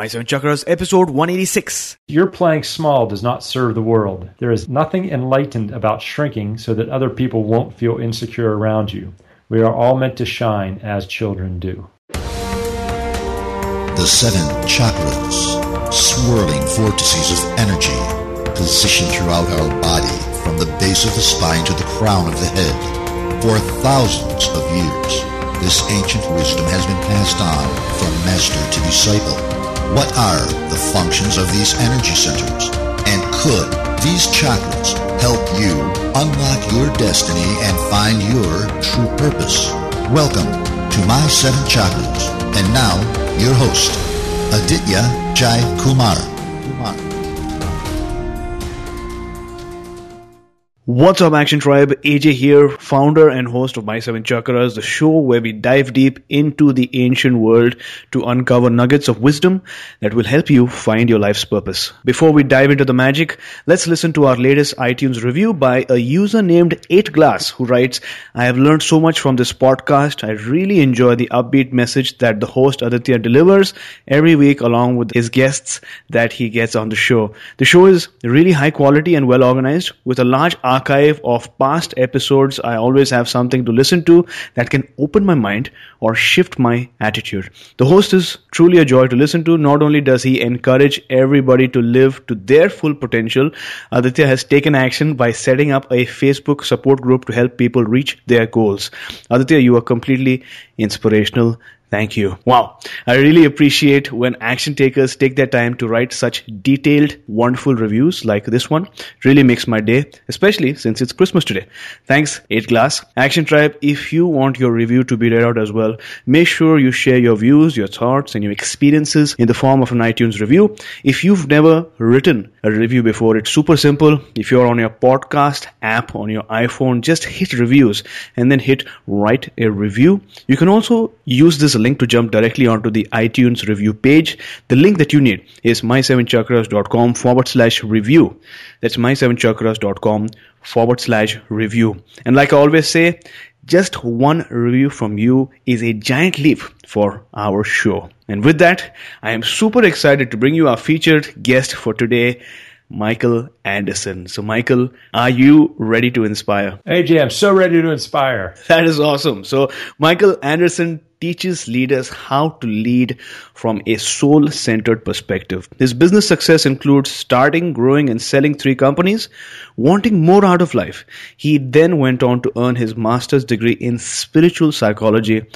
My Seven Chakras, episode 186. Your playing small does not serve the world. There is nothing enlightened about shrinking so that other people won't feel insecure around you. We are all meant to shine as children do. The seven chakras, swirling vortices of energy, positioned throughout our body from the base of the spine to the crown of the head. For thousands of years, this ancient wisdom has been passed on from master to disciple. What are the functions of these energy centers? And could these chakras help you unlock your destiny and find your true purpose? Welcome to My Seven Chakras. And now, your host, Aditya Jai Kumar. Kumar. What's up, Action Tribe? AJ here, founder and host of My Seven Chakras, the show where we dive deep into the ancient world to uncover nuggets of wisdom that will help you find your life's purpose. Before we dive into the magic, let's listen to our latest iTunes review by a user named 8glass who writes, I have learned so much from this podcast. I really enjoy the upbeat message that the host Aditya delivers every week along with his guests that he gets on the show. The show is really high quality and well organized with a large archive of past episodes, I always have something to listen to that can open my mind or shift my attitude. The host is truly a joy to listen to. Not only does he encourage everybody to live to their full potential, Aditya has taken action by setting up a Facebook support group to help people reach their goals. Aditya, you are completely inspirational. Thank you. Wow. I really appreciate when action takers take their time to write such detailed, wonderful reviews like this one. Really makes my day, especially since it's Christmas today. Thanks, 8 Glass. Action Tribe, if you want your review to be read out as well, make sure you share your views, your thoughts, and your experiences in the form of an iTunes review. If you've never written a review before, it's super simple. If you're on your podcast app on your iPhone, just hit reviews and then hit write a review. You can also use this link to jump directly onto the iTunes review page. The link that you need is my7chakras.com forward slash review. That's my7chakras.com forward slash review. And like I always say, just one review from you is a giant leap for our show. And with that, I am super excited to bring you our featured guest for today, Michael Anderson. So, Michael, are you ready to inspire? AJ, I'm so ready to inspire. That is awesome. So, Michael Anderson teaches leaders how to lead from a soul centered perspective. His business success includes starting, growing, and selling three companies, wanting more out of life. He then went on to earn his master's degree in spiritual psychology.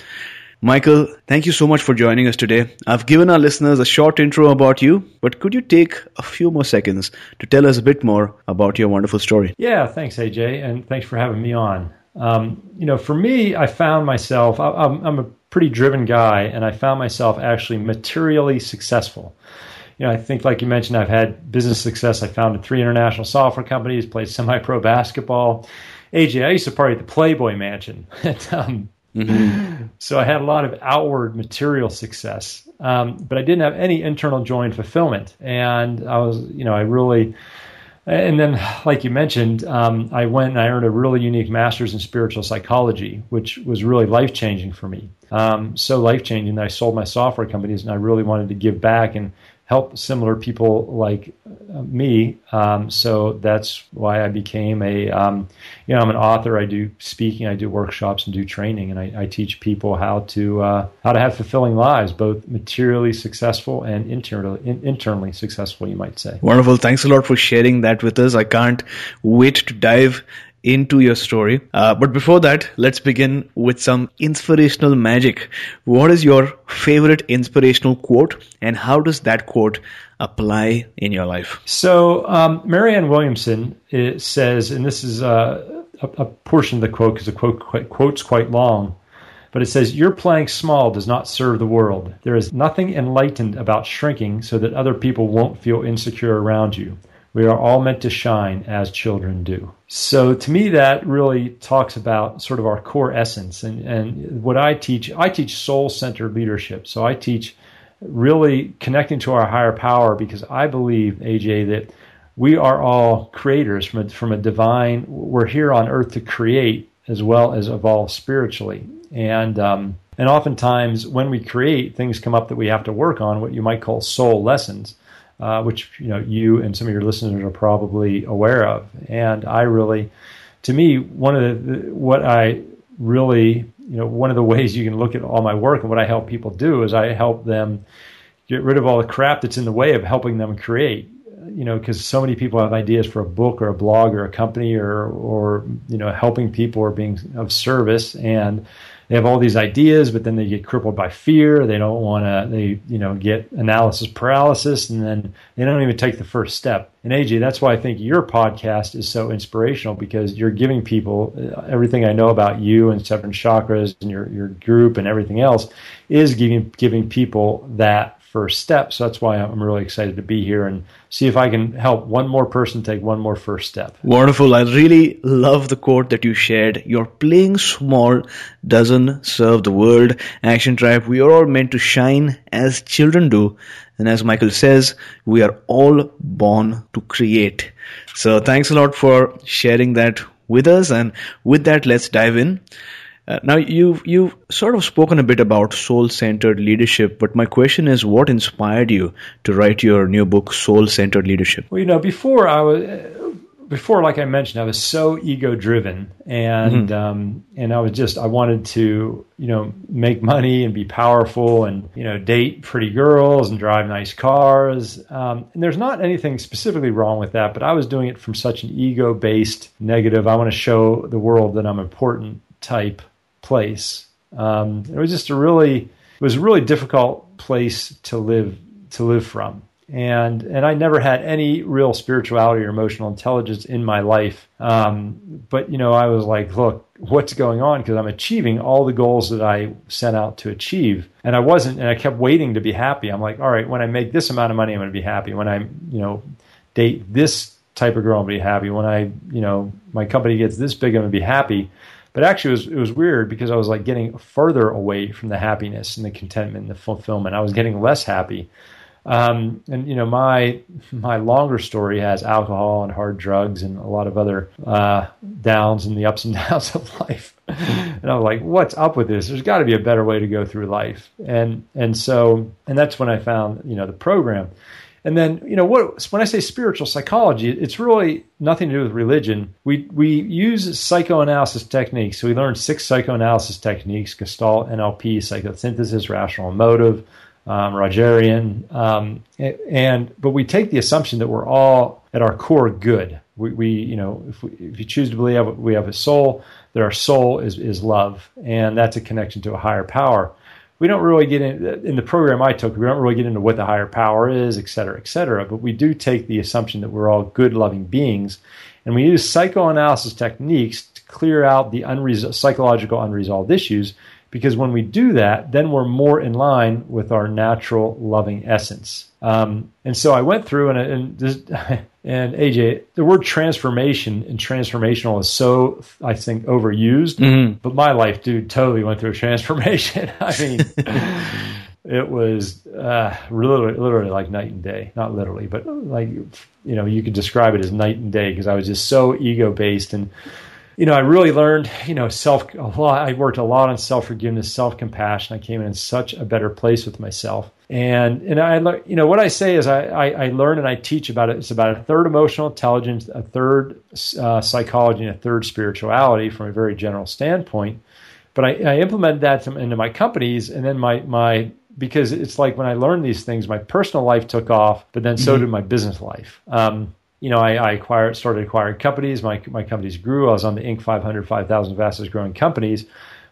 Michael, thank you so much for joining us today. I've given our listeners a short intro about you, but could you take a few more seconds to tell us a bit more about your wonderful story? Yeah, thanks, AJ, and thanks for having me on. Um, you know, for me, I found myself, I, I'm, I'm a pretty driven guy, and I found myself actually materially successful. You know, I think, like you mentioned, I've had business success. I founded three international software companies, played semi-pro basketball. AJ, I used to party at the Playboy Mansion. um, mm-hmm. So I had a lot of outward material success, um, but I didn't have any internal joy and fulfillment. And I was, you know, I really and then, like you mentioned, um, I went and I earned a really unique master's in spiritual psychology, which was really life changing for me. Um, so life changing that I sold my software companies and I really wanted to give back and help similar people like uh, me. Um, so that's why I became a, um, you know, I'm an author. I do speaking, I do workshops, and do training, and I, I teach people how to uh, how to have fulfilling lives, both materially successful and internally in, internally successful. You might say. Wonderful. Thanks a lot for sharing that with us. I can't wait to dive into your story. Uh, but before that, let's begin with some inspirational magic. What is your favorite inspirational quote, and how does that quote apply in your life? So, um, Marianne Williamson says, and this is uh, a, a, portion of the quote because the quote quite, quote's quite long. But it says, Your playing small does not serve the world. There is nothing enlightened about shrinking so that other people won't feel insecure around you. We are all meant to shine as children do. So to me, that really talks about sort of our core essence. And, and what I teach, I teach soul centered leadership. So I teach really connecting to our higher power because I believe, AJ, that we are all creators from a, from a divine, we're here on earth to create as well as evolve spiritually. And um, And oftentimes, when we create, things come up that we have to work on, what you might call soul lessons, uh, which you know you and some of your listeners are probably aware of. And I really, to me, one of the what I really, you know, one of the ways you can look at all my work and what I help people do is I help them get rid of all the crap that's in the way of helping them create you know, because so many people have ideas for a book or a blog or a company or, or you know, helping people or being of service, and they have all these ideas, but then they get crippled by fear. They don't want to. They you know get analysis paralysis, and then they don't even take the first step. And AJ, that's why I think your podcast is so inspirational because you're giving people uh, everything I know about you and seven chakras and your your group and everything else is giving giving people that first step. So that's why I'm really excited to be here and see if I can help one more person take one more first step. Wonderful. I really love the quote that you shared. Your playing small doesn't serve the world. Action Tribe, we are all meant to shine as children do. And as Michael says, we are all born to create. So thanks a lot for sharing that with us. And with that, let's dive in. Uh, now you've you've sort of spoken a bit about soul-centered leadership, but my question is, what inspired you to write your new book, Soul-Centered Leadership? Well, you know, before I was before, like I mentioned, I was so ego-driven, and mm-hmm. um, and I was just I wanted to you know make money and be powerful, and you know date pretty girls and drive nice cars. Um, and there's not anything specifically wrong with that, but I was doing it from such an ego-based negative. I want to show the world that I'm important type place. Um, it was just a really it was a really difficult place to live to live from. And and I never had any real spirituality or emotional intelligence in my life. Um, but you know, I was like, look, what's going on? Because I'm achieving all the goals that I set out to achieve, and I wasn't. And I kept waiting to be happy. I'm like, all right, when I make this amount of money, I'm going to be happy. When I, you know, date this type of girl, I'm going to be happy. When I, you know, my company gets this big, I'm going to be happy. But actually, it was it was weird because I was like getting further away from the happiness and the contentment and the fulfillment. I was getting less happy. Um, and you know, my my longer story has alcohol and hard drugs and a lot of other uh, downs and the ups and downs of life. and I was like, "What's up with this? There's got to be a better way to go through life." And and so and that's when I found you know the program. And then, you know, what when I say spiritual psychology, it's really nothing to do with religion. We we use psychoanalysis techniques. So we learn six psychoanalysis techniques: Gestalt, NLP, psychosynthesis, rational emotive, um, Rogerian, um, and but we take the assumption that we're all at our core good. We, we you know, if, we, if you choose to believe we have a soul, that our soul is is love, and that's a connection to a higher power we don't really get in in the program I took. We don't really get into what the higher power is, et cetera, et cetera. But we do take the assumption that we're all good, loving beings, and we use psychoanalysis techniques to clear out the psychological unresolved issues. Because when we do that, then we're more in line with our natural loving essence. Um, and so I went through and, and this, And AJ, the word transformation and transformational is so, I think, overused. Mm-hmm. But my life, dude, totally went through a transformation. I mean, it was uh, literally, literally like night and day. Not literally, but like, you know, you could describe it as night and day because I was just so ego based and you know, I really learned, you know, self a lot. I worked a lot on self forgiveness, self compassion. I came in such a better place with myself. And and I, you know, what I say is I, I, I learn and I teach about it. It's about a third emotional intelligence, a third uh, psychology, and a third spirituality from a very general standpoint. But I, I implemented that into my companies, and then my my because it's like when I learned these things, my personal life took off, but then so mm-hmm. did my business life. Um, you know, I, I acquired, started acquiring companies. My, my companies grew. I was on the Inc. 500, 5,000 fastest growing companies.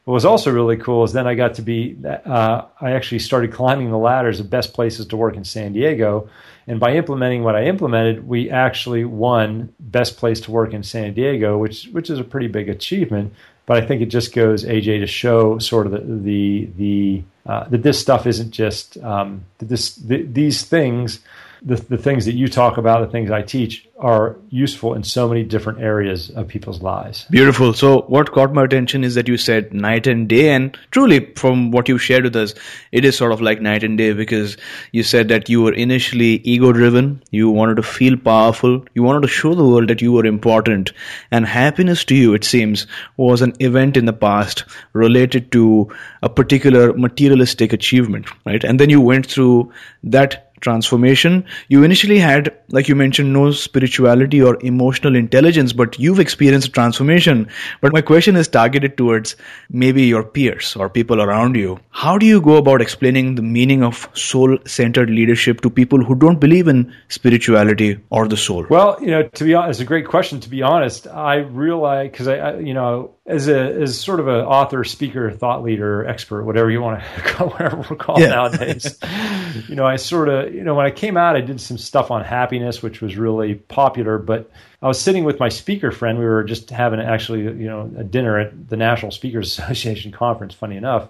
What was also really cool is then I got to be, uh, I actually started climbing the ladders of best places to work in San Diego. And by implementing what I implemented, we actually won best place to work in San Diego, which, which is a pretty big achievement. But I think it just goes, AJ, to show sort of the, the, the uh, that this stuff isn't just, um, that this, th- these things the, the things that you talk about, the things I teach, are useful in so many different areas of people's lives. Beautiful. So, what caught my attention is that you said night and day, and truly, from what you shared with us, it is sort of like night and day because you said that you were initially ego driven, you wanted to feel powerful, you wanted to show the world that you were important, and happiness to you, it seems, was an event in the past related to a particular materialistic achievement, right? And then you went through that transformation. You initially had, like you mentioned, no spirituality or emotional intelligence, but you've experienced transformation. But my question is targeted towards maybe your peers or people around you. How do you go about explaining the meaning of soul centered leadership to people who don't believe in spirituality or the soul? Well, you know, to be honest, it's a great question. To be honest, I realize because I, I, you know, as a as sort of an author, speaker, thought leader, expert, whatever you want to call, whatever we're called yeah. nowadays. you know, I sort of, you know, when I came out, I did some stuff on happiness, which was really popular. But I was sitting with my speaker friend. We were just having actually, you know, a dinner at the National Speakers Association conference. Funny enough,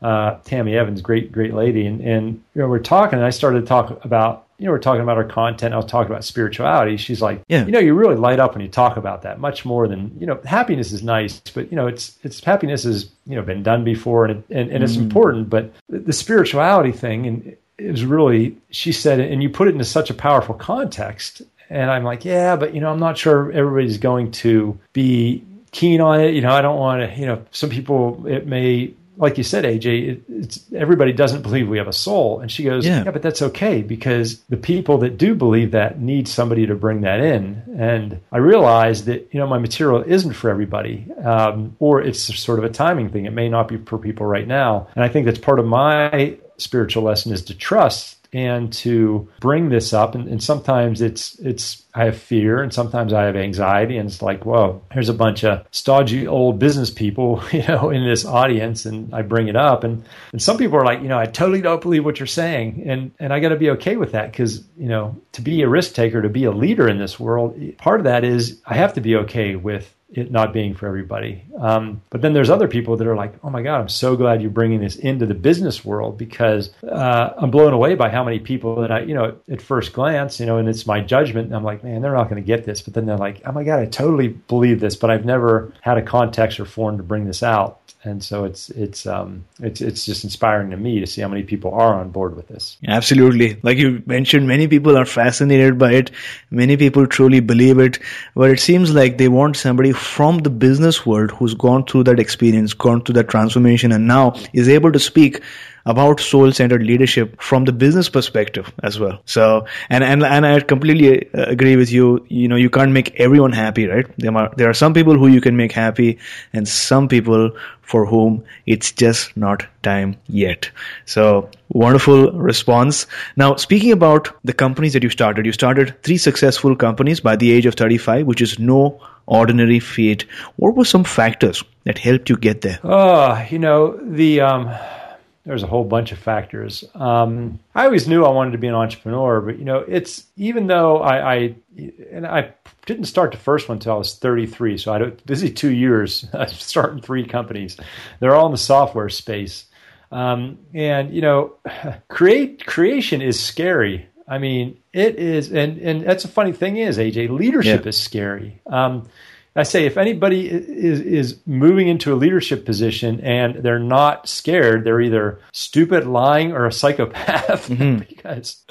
uh, Tammy Evans, great great lady, and and you know, we're talking, and I started to talk about you know, we're talking about our content. I was talking about spirituality. She's like, yeah. you know, you really light up when you talk about that much more than, you know, happiness is nice, but you know, it's, it's happiness has, you know, been done before and, and, and it's mm. important, but the, the spirituality thing and is really, she said, and you put it into such a powerful context. And I'm like, yeah, but you know, I'm not sure everybody's going to be keen on it. You know, I don't want to, you know, some people, it may like you said, AJ, it, it's everybody doesn't believe we have a soul. And she goes, yeah. yeah, but that's okay because the people that do believe that need somebody to bring that in. And I realized that, you know, my material isn't for everybody, um, or it's sort of a timing thing. It may not be for people right now. And I think that's part of my spiritual lesson is to trust and to bring this up. And, and, sometimes it's it's i have fear and sometimes i have anxiety and it's like whoa here's a bunch of stodgy old business people you know in this audience and i bring it up. And and some people are like you know i totally don't believe what you're saying. And and i got to be okay with that because you know to be a risk taker to be a leader in this world part of that is i have to be okay with it not being for everybody. Um, but then there's other people that are like, oh my God, I'm so glad you're bringing this into the business world because uh, I'm blown away by how many people that I, you know, at first glance, you know, and it's my judgment. I'm like, man, they're not going to get this. But then they're like, oh my God, I totally believe this, but I've never had a context or form to bring this out and so it's it's um it's it's just inspiring to me to see how many people are on board with this. Absolutely, like you mentioned, many people are fascinated by it. Many people truly believe it, but it seems like they want somebody from the business world who's gone through that experience, gone through that transformation, and now is able to speak about soul centered leadership from the business perspective as well. So, and, and, and I completely uh, agree with you. You know, you can't make everyone happy, right? There are, there are some people who you can make happy and some people for whom it's just not time yet. So wonderful response. Now, speaking about the companies that you started, you started three successful companies by the age of 35, which is no ordinary feat. What were some factors that helped you get there? Oh, you know, the, um, there's a whole bunch of factors. Um, I always knew I wanted to be an entrepreneur, but you know, it's even though I, I and I didn't start the first one until I was 33, so I had busy two years starting three companies. They're all in the software space, um, and you know, create creation is scary. I mean, it is, and and that's a funny thing is AJ leadership yeah. is scary. Um, I say if anybody is is moving into a leadership position and they're not scared, they're either stupid, lying, or a psychopath. Mm-hmm. because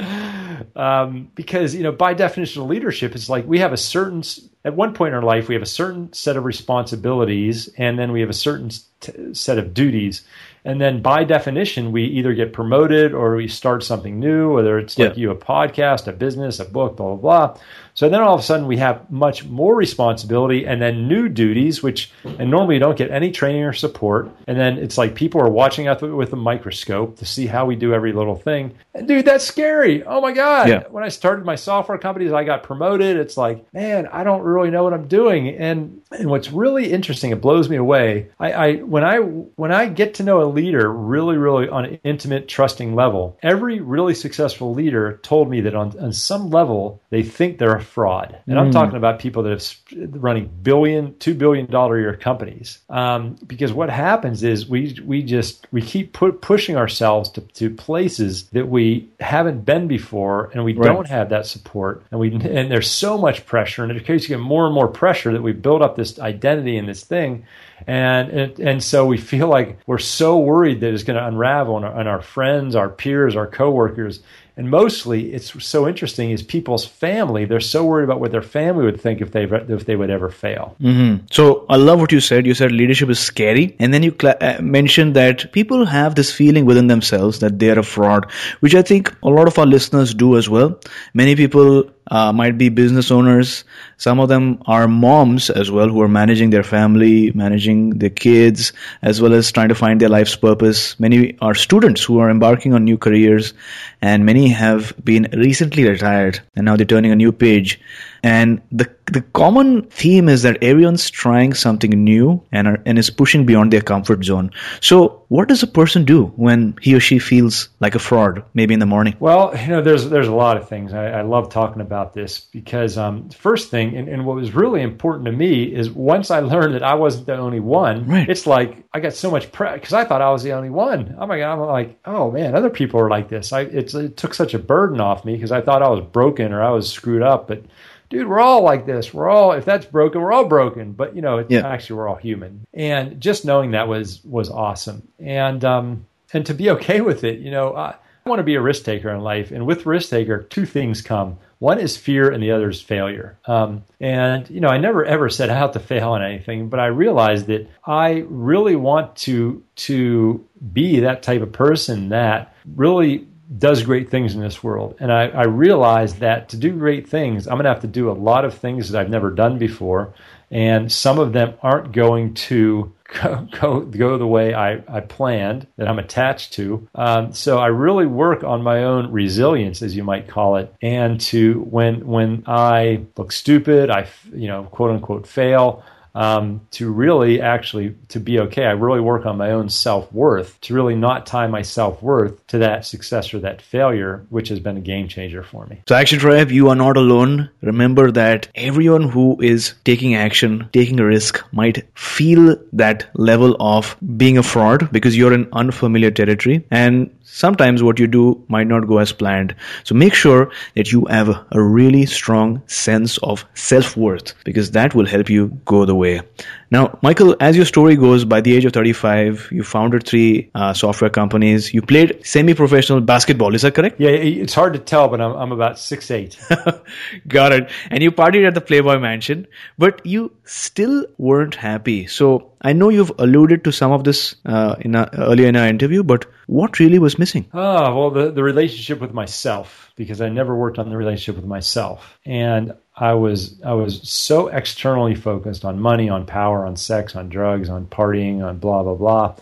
um, because you know by definition of leadership, it's like we have a certain at one point in our life we have a certain set of responsibilities, and then we have a certain t- set of duties. And then by definition, we either get promoted or we start something new, whether it's like you, a podcast, a business, a book, blah, blah, blah. So then all of a sudden we have much more responsibility and then new duties, which, and normally you don't get any training or support. And then it's like people are watching us with a microscope to see how we do every little thing. And dude, that's scary. Oh my God. Yeah. When I started my software companies, I got promoted. It's like, man, I don't really know what I'm doing. And, and what's really interesting, it blows me away. I, I when I when I get to know a leader really, really on an intimate, trusting level, every really successful leader told me that on, on some level they think they're a fraud. And mm. I'm talking about people that are running billion, two billion dollar a year companies. Um, because what happens is we we just we keep put, pushing ourselves to, to places that we haven't been before, and we right. don't have that support, and we and there's so much pressure, and in case you get more and more pressure that we build up this identity in this thing and, and, and so we feel like we're so worried that it's going to unravel on our, on our friends, our peers, our coworkers. And mostly, it's so interesting is people's family. They're so worried about what their family would think if they if they would ever fail. Mm-hmm. So I love what you said. You said leadership is scary, and then you cl- uh, mentioned that people have this feeling within themselves that they are a fraud, which I think a lot of our listeners do as well. Many people uh, might be business owners. Some of them are moms as well who are managing their family, managing their kids, as well as trying to find their life's purpose. Many are students who are embarking on new careers, and many have been recently retired and now they're turning a new page. And the the common theme is that everyone's trying something new and are, and is pushing beyond their comfort zone. So, what does a person do when he or she feels like a fraud, maybe in the morning? Well, you know, there's there's a lot of things. I, I love talking about this because um, first thing, and, and, what was really important to me is once I learned that I wasn't the only one. Right. It's like I got so much pressure because I thought I was the only one. Oh my god, I'm like, oh man, other people are like this. I it took such a burden off me because I thought I was broken or I was screwed up, but dude, we're all like this. We're all, if that's broken, we're all broken. But you know, yeah. actually, we're all human. And just knowing that was was awesome. And um, and to be okay with it, you know, I, I want to be a risk taker in life. And with risk taker, two things come. One is fear, and the other is failure. Um, and you know, I never ever set out to fail on anything, but I realized that I really want to to be that type of person that really does great things in this world. And I, I realized that to do great things, I'm going to have to do a lot of things that I've never done before. And some of them aren't going to go, go, go the way I, I planned, that I'm attached to. Um, so I really work on my own resilience, as you might call it. And to when, when I look stupid, I, you know, quote unquote fail, um, to really actually to be okay. I really work on my own self worth to really not tie my self worth to that success or that failure, which has been a game changer for me. So, Action Tribe, you are not alone. Remember that everyone who is taking action, taking a risk, might feel that level of being a fraud because you're in unfamiliar territory. And sometimes what you do might not go as planned. So make sure that you have a really strong sense of self worth because that will help you go the way. Now, Michael, as your story goes, by the age of 35, you founded three uh, software companies. You played semi professional basketball. Is that correct? Yeah, it's hard to tell, but I'm, I'm about six eight. Got it. And you partied at the Playboy Mansion, but you still weren't happy. So I know you've alluded to some of this uh, in a, earlier in our interview, but what really was missing? Oh, well, the, the relationship with myself, because I never worked on the relationship with myself. And I was I was so externally focused on money, on power, on sex, on drugs, on partying, on blah blah blah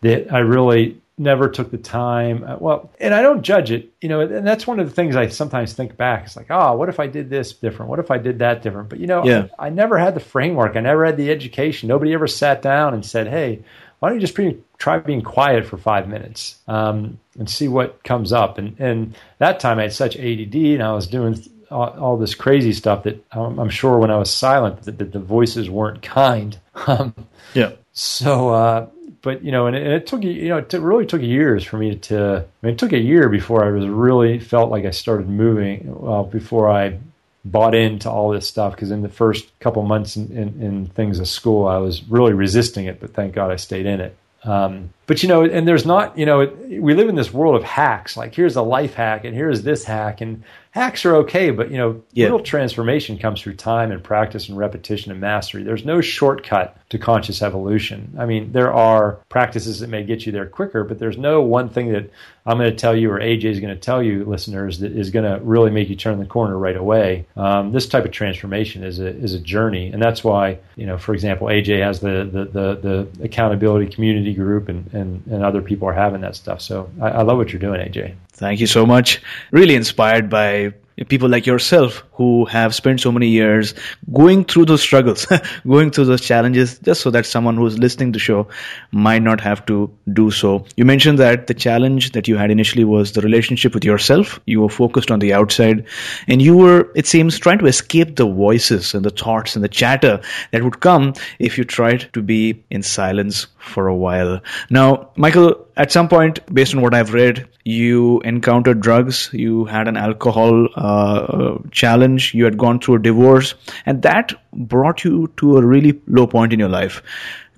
that I really never took the time. Uh, well, and I don't judge it, you know, and that's one of the things I sometimes think back. It's like, oh, what if I did this different? What if I did that different? But you know, yeah. I, I, never had the framework. I never had the education. Nobody ever sat down and said, hey, why don't you just try being quiet for five minutes um, and see what comes up? And and that time I had such ADD and I was doing all, all this crazy stuff that I'm, I'm, sure when I was silent that, that the voices weren't kind. Um, yeah. So, uh, but you know, and it, and it, took you know, it really took years for me to. I mean, it took a year before I was really felt like I started moving. Well, before I bought into all this stuff, because in the first couple months in, in, in, things at school, I was really resisting it. But thank God I stayed in it. Um, but you know, and there's not, you know, we live in this world of hacks. Like here's a life hack, and here's this hack, and hacks are okay, but you know, yeah. real transformation comes through time and practice and repetition and mastery. There's no shortcut to conscious evolution. I mean, there are practices that may get you there quicker, but there's no one thing that I'm going to tell you or AJ is going to tell you, listeners, that is going to really make you turn the corner right away. Um, this type of transformation is a is a journey, and that's why you know, for example, AJ has the the the, the accountability community group, and, and and other people are having that stuff. So I, I love what you're doing, AJ. Thank you so much. Really inspired by people like yourself who have spent so many years going through those struggles, going through those challenges, just so that someone who's listening to the show might not have to do so. You mentioned that the challenge that you had initially was the relationship with yourself. You were focused on the outside and you were, it seems, trying to escape the voices and the thoughts and the chatter that would come if you tried to be in silence for a while. Now, Michael, at some point, based on what I've read, you encountered drugs, you had an alcohol uh, challenge, you had gone through a divorce, and that brought you to a really low point in your life.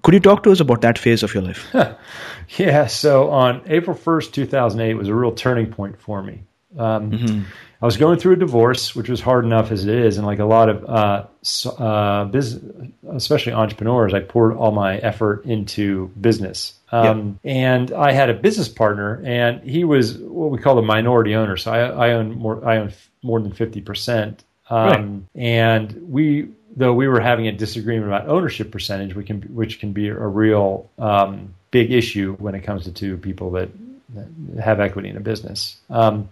Could you talk to us about that phase of your life? yeah, so on April 1st, 2008 was a real turning point for me. Um, mm-hmm. I was going through a divorce, which was hard enough as it is, and like a lot of uh, uh, business, especially entrepreneurs, I poured all my effort into business. Um, yep. And I had a business partner, and he was what we call a minority owner. So I, I own more. I own more than fifty percent. Um, right. And we, though we were having a disagreement about ownership percentage, we can, which can be a real um, big issue when it comes to two people that, that have equity in a business. Um,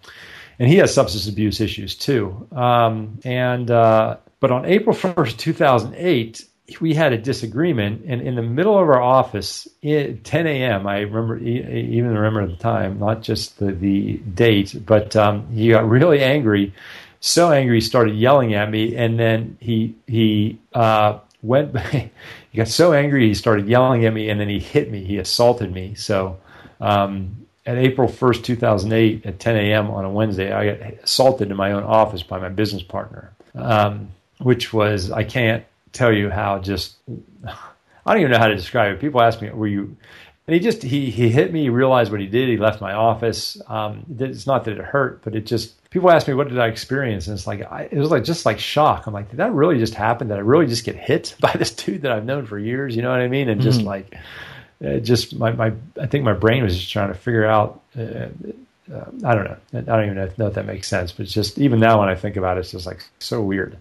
and he has substance abuse issues too. Um, and uh, but on April first, two thousand eight, we had a disagreement, and in the middle of our office, at 10 a.m., I remember even remember the time, not just the the date, but um, he got really angry, so angry he started yelling at me, and then he he uh, went. he got so angry he started yelling at me, and then he hit me. He assaulted me. So. Um, at April 1st, 2008, at 10 a.m. on a Wednesday, I got assaulted in my own office by my business partner, um, which was, I can't tell you how just, I don't even know how to describe it. People ask me, were you, and he just, he, he hit me, he realized what he did, he left my office. Um, it's not that it hurt, but it just, people ask me, what did I experience? And it's like, I, it was like, just like shock. I'm like, did that really just happen? Did I really just get hit by this dude that I've known for years? You know what I mean? And just mm-hmm. like, uh, just my, my I think my brain was just trying to figure out. Uh, uh, I don't know. I don't even know if that makes sense. But just even now when I think about it, it's just like so weird.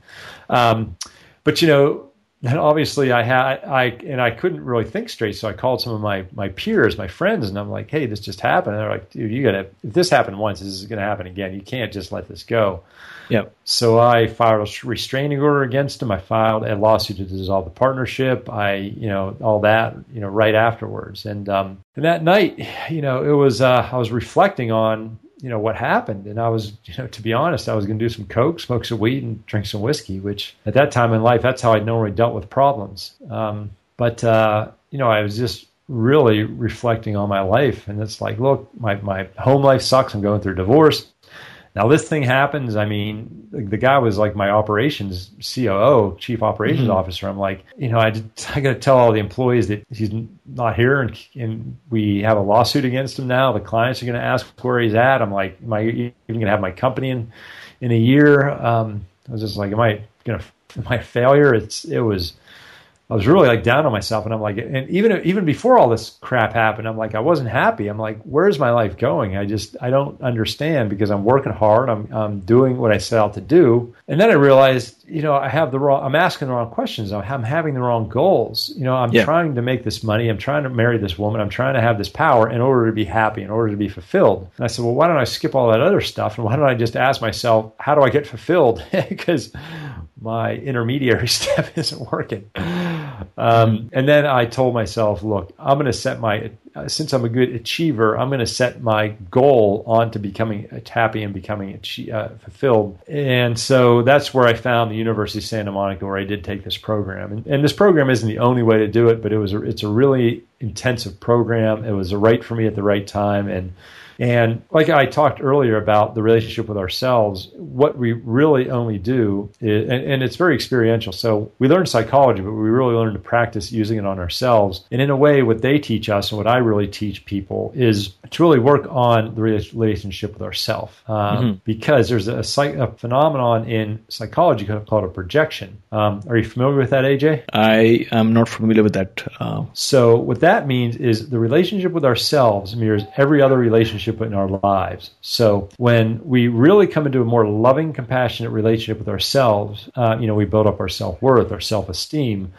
Um, but you know, obviously I had I and I couldn't really think straight, so I called some of my my peers, my friends, and I'm like, "Hey, this just happened." And they're like, "Dude, you gotta if this happened once, this is gonna happen again. You can't just let this go." Yep. So I filed a restraining order against him. I filed a lawsuit to dissolve the partnership. I, you know, all that, you know, right afterwards. And um, and that night, you know, it was uh, I was reflecting on you know what happened and i was you know to be honest i was going to do some coke smoke some weed and drink some whiskey which at that time in life that's how i normally dealt with problems um, but uh, you know i was just really reflecting on my life and it's like look my, my home life sucks i'm going through divorce now this thing happens. I mean, the, the guy was like my operations COO, chief operations mm-hmm. officer. I'm like, you know, I I got to tell all the employees that he's not here, and, and we have a lawsuit against him now. The clients are going to ask where he's at. I'm like, am I even going to have my company in in a year? Um, I was just like, am I going to am I a failure? It's it was I was really like down on myself, and I'm like, and even even before all this crap happened, I'm like, I wasn't happy. I'm like, where's my life going? I just I don't understand because I'm working hard. I'm I'm doing what I set out to do, and then I realized, you know, I have the wrong. I'm asking the wrong questions. I'm I'm having the wrong goals. You know, I'm yeah. trying to make this money. I'm trying to marry this woman. I'm trying to have this power in order to be happy, in order to be fulfilled. And I said, well, why don't I skip all that other stuff, and why don't I just ask myself, how do I get fulfilled? because my intermediary step isn't working. Um, and then I told myself, look, I'm going to set my, since I'm a good achiever, I'm going to set my goal on to becoming happy and becoming uh, fulfilled. And so that's where I found the University of Santa Monica, where I did take this program. And, and this program isn't the only way to do it, but it was a, it's a really intensive program. It was right for me at the right time. And and like I talked earlier about the relationship with ourselves, what we really only do, is, and, and, it's very experiential. So we learn psychology, but we really learn to practice using it on ourselves. And in a way, what they teach us and what I really teach people is to really work on the relationship with ourselves. Um, mm-hmm. Because there's a, a, phenomenon in psychology called a projection. Um, are you familiar with that, AJ? I am not familiar with that. Uh... So what that means is the relationship with ourselves mirrors every other relationship relationship in our lives. So when we really come into a more loving, compassionate relationship with ourselves, uh, you know, we build up our self worth, our self esteem.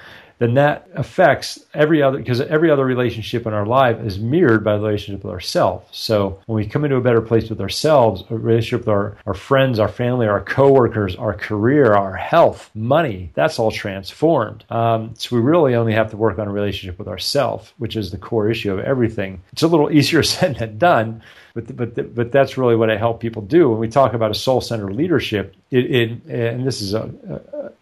Then that affects every other because every other relationship in our life is mirrored by the relationship with ourselves. So when we come into a better place with ourselves, a relationship with our, our friends, our family, our coworkers, our career, our health, money, that's all transformed. Um, so we really only have to work on a relationship with ourselves, which is the core issue of everything. It's a little easier said than done but but but that's really what I help people do. When we talk about a soul centered leadership, it, it, and this is a,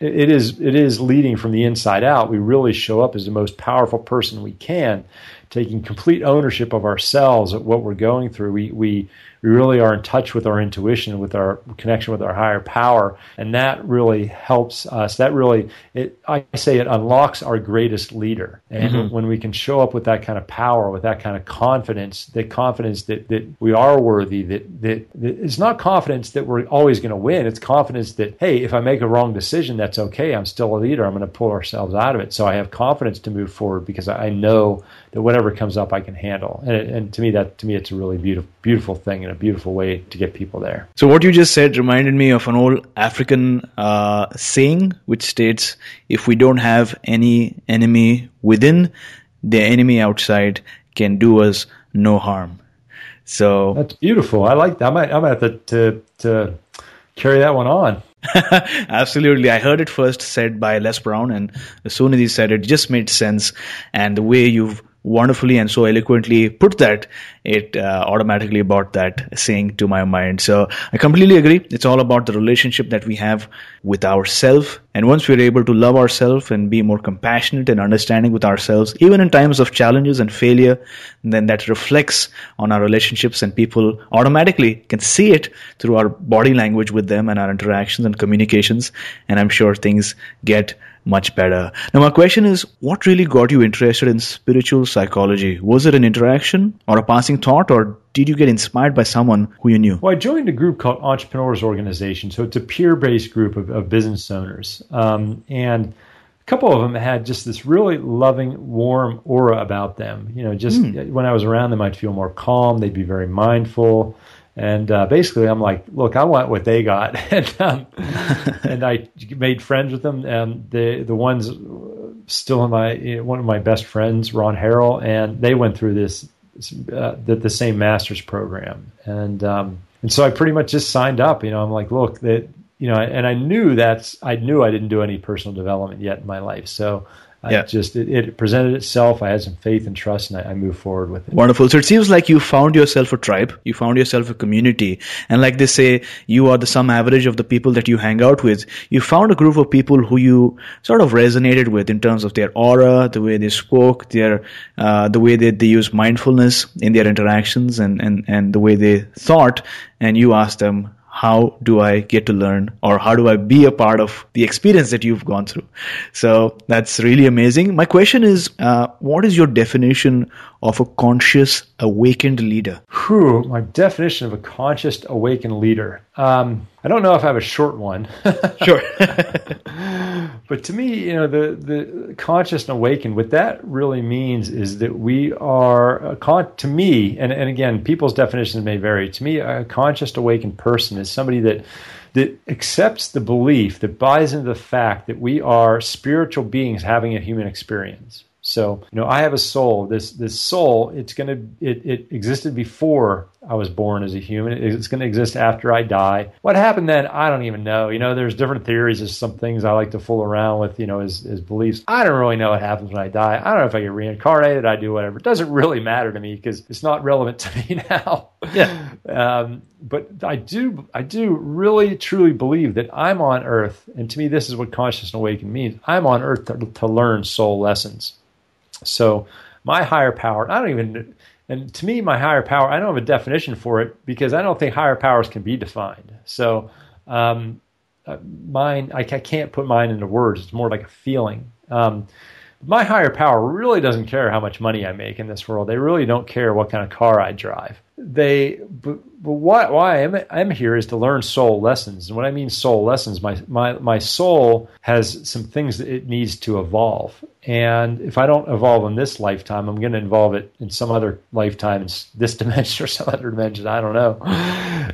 it is it is leading from the inside out. We really show up as the most powerful person we can, taking complete ownership of ourselves, of what we're going through. We we we really are in touch with our intuition, with our connection with our higher power, and that really helps us. That really, it, I say, it unlocks our greatest leader. And mm-hmm. when we can show up with that kind of power, with that kind of confidence, the confidence that that we are worthy, that that, that it's not confidence that we're always going to win. It's confidence that hey, if I make a wrong decision, that's okay. I'm still a leader. I'm going to pull ourselves out of it. So I have confidence to move forward because I know that whatever comes up, I can handle. And, and to me, that to me, it's a really beautiful, beautiful thing and a beautiful way to get people there. So what you just said reminded me of an old African uh, saying, which states, "If we don't have any enemy within, the enemy outside can do us no harm." So that's beautiful. I like that. I might, I might have to, to, to carry that one on. Absolutely. I heard it first said by Les Brown, and as soon as he said it, it just made sense. And the way you've wonderfully and so eloquently put that, it uh, automatically brought that saying to my mind. So I completely agree. It's all about the relationship that we have with ourselves. And once we're able to love ourselves and be more compassionate and understanding with ourselves, even in times of challenges and failure, then that reflects on our relationships and people automatically can see it through our body language with them and our interactions and communications. And I'm sure things get much better. Now, my question is what really got you interested in spiritual psychology? Was it an interaction or a passing thought, or did you get inspired by someone who you knew? Well, I joined a group called Entrepreneurs Organization. So it's a peer based group of, of, business owners. Um, and a couple of them had just this really loving, warm aura about them. You know, just mm. when I was around them, I'd feel more calm. They'd be very mindful. And uh, basically, I'm like, look, I want what they got, and um, and I made friends with them. And the the ones still in my you know, one of my best friends, Ron Harrell, and they went through this uh, the, the same master's program, and um, and so I pretty much just signed up. You know, I'm like, look, that you know, and I knew that's I knew I didn't do any personal development yet in my life, so yeah. just it, it, presented itself. I had some faith and trust, and I, I, moved forward with it. Wonderful. So it seems like you found yourself a tribe. You found yourself a community, and like they say, you are the sum average of the people that you hang out with. You found a group of people who you sort of resonated with in terms of their aura, the way they spoke, their uh, the way that they use mindfulness in their interactions, and and and the way they thought. And you asked them, how do I get to learn or how do I be a part of the experience that you've gone through? So that's really amazing. My question is, uh, what is your definition of a conscious awakened leader? Whew, my definition of a conscious awakened leader. Um, I don't know if I have a short one. sure. but to me, you know, the, the conscious and awakened, what that really means is that we are, con- to me, and, and again, people's definitions may vary. To me, a conscious awakened person is somebody that that accepts the belief, that buys into the fact that we are spiritual beings having a human experience. So, you know, I have a soul. This this soul, it's gonna it, it existed before I was born as a human. It's gonna exist after I die. What happened then, I don't even know. You know, there's different theories. There's some things I like to fool around with, you know, as, as beliefs. I don't really know what happens when I die. I don't know if I get reincarnated, I do whatever. It doesn't really matter to me because it's not relevant to me now. Yeah. um, but I do I do really truly believe that I'm on earth, and to me this is what conscious and awakened means. I'm on earth to, to learn soul lessons. So my higher power, I don't even, and to me, my higher power, I don't have a definition for it because I don't think higher powers can be defined. So um, uh, mine, I, can't put mine into words. It's more like a feeling. Um, my higher power really doesn't care how much money I make in this world. They really don't care what kind of car I drive. They but, but why why I'm I'm here is to learn soul lessons. And when I mean soul lessons, my my my soul has some things that it needs to evolve. And if I don't evolve in this lifetime, I'm going to evolve it in some other lifetime, in this dimension or some other dimension. I don't know.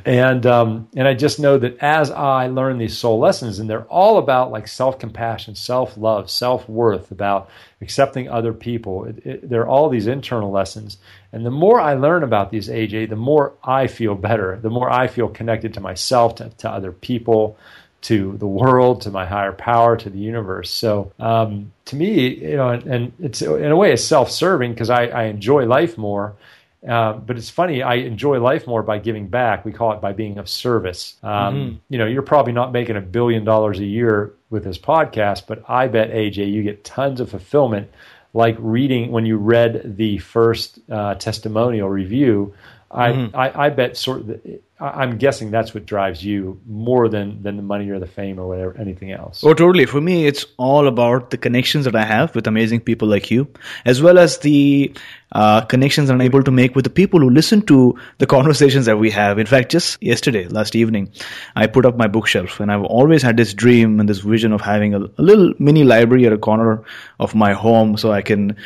And um, and I just know that as I learn these soul lessons, and they're all about like self compassion, self love, self worth, about accepting other people. It, it, they're all these internal lessons. And the more I learn about these, AJ, the more I feel better. The more I feel connected to myself, to, to other people to the world, to my higher power, to the universe. So um, to me, you know, and, and, it's in a way it's self-serving because I, I, enjoy life more. Uh, but it's funny, I enjoy life more by giving back. We call it by being of service. Um, mm-hmm. You know, you're probably not making a billion dollars a year with this podcast, but I bet AJ, you get tons of fulfillment, like reading when you read the first uh, testimonial review. I, mm-hmm. I, I bet sort of I'm guessing that's what drives you more than than the money or the fame or whatever anything else. Oh, totally. For me, it's all about the connections that I have with amazing people like you, as well as the uh, connections I'm able to make with the people who listen to the conversations that we have. In fact, just yesterday, last evening, I put up my bookshelf, and I've always had this dream and this vision of having a, a little mini library at a corner of my home, so I can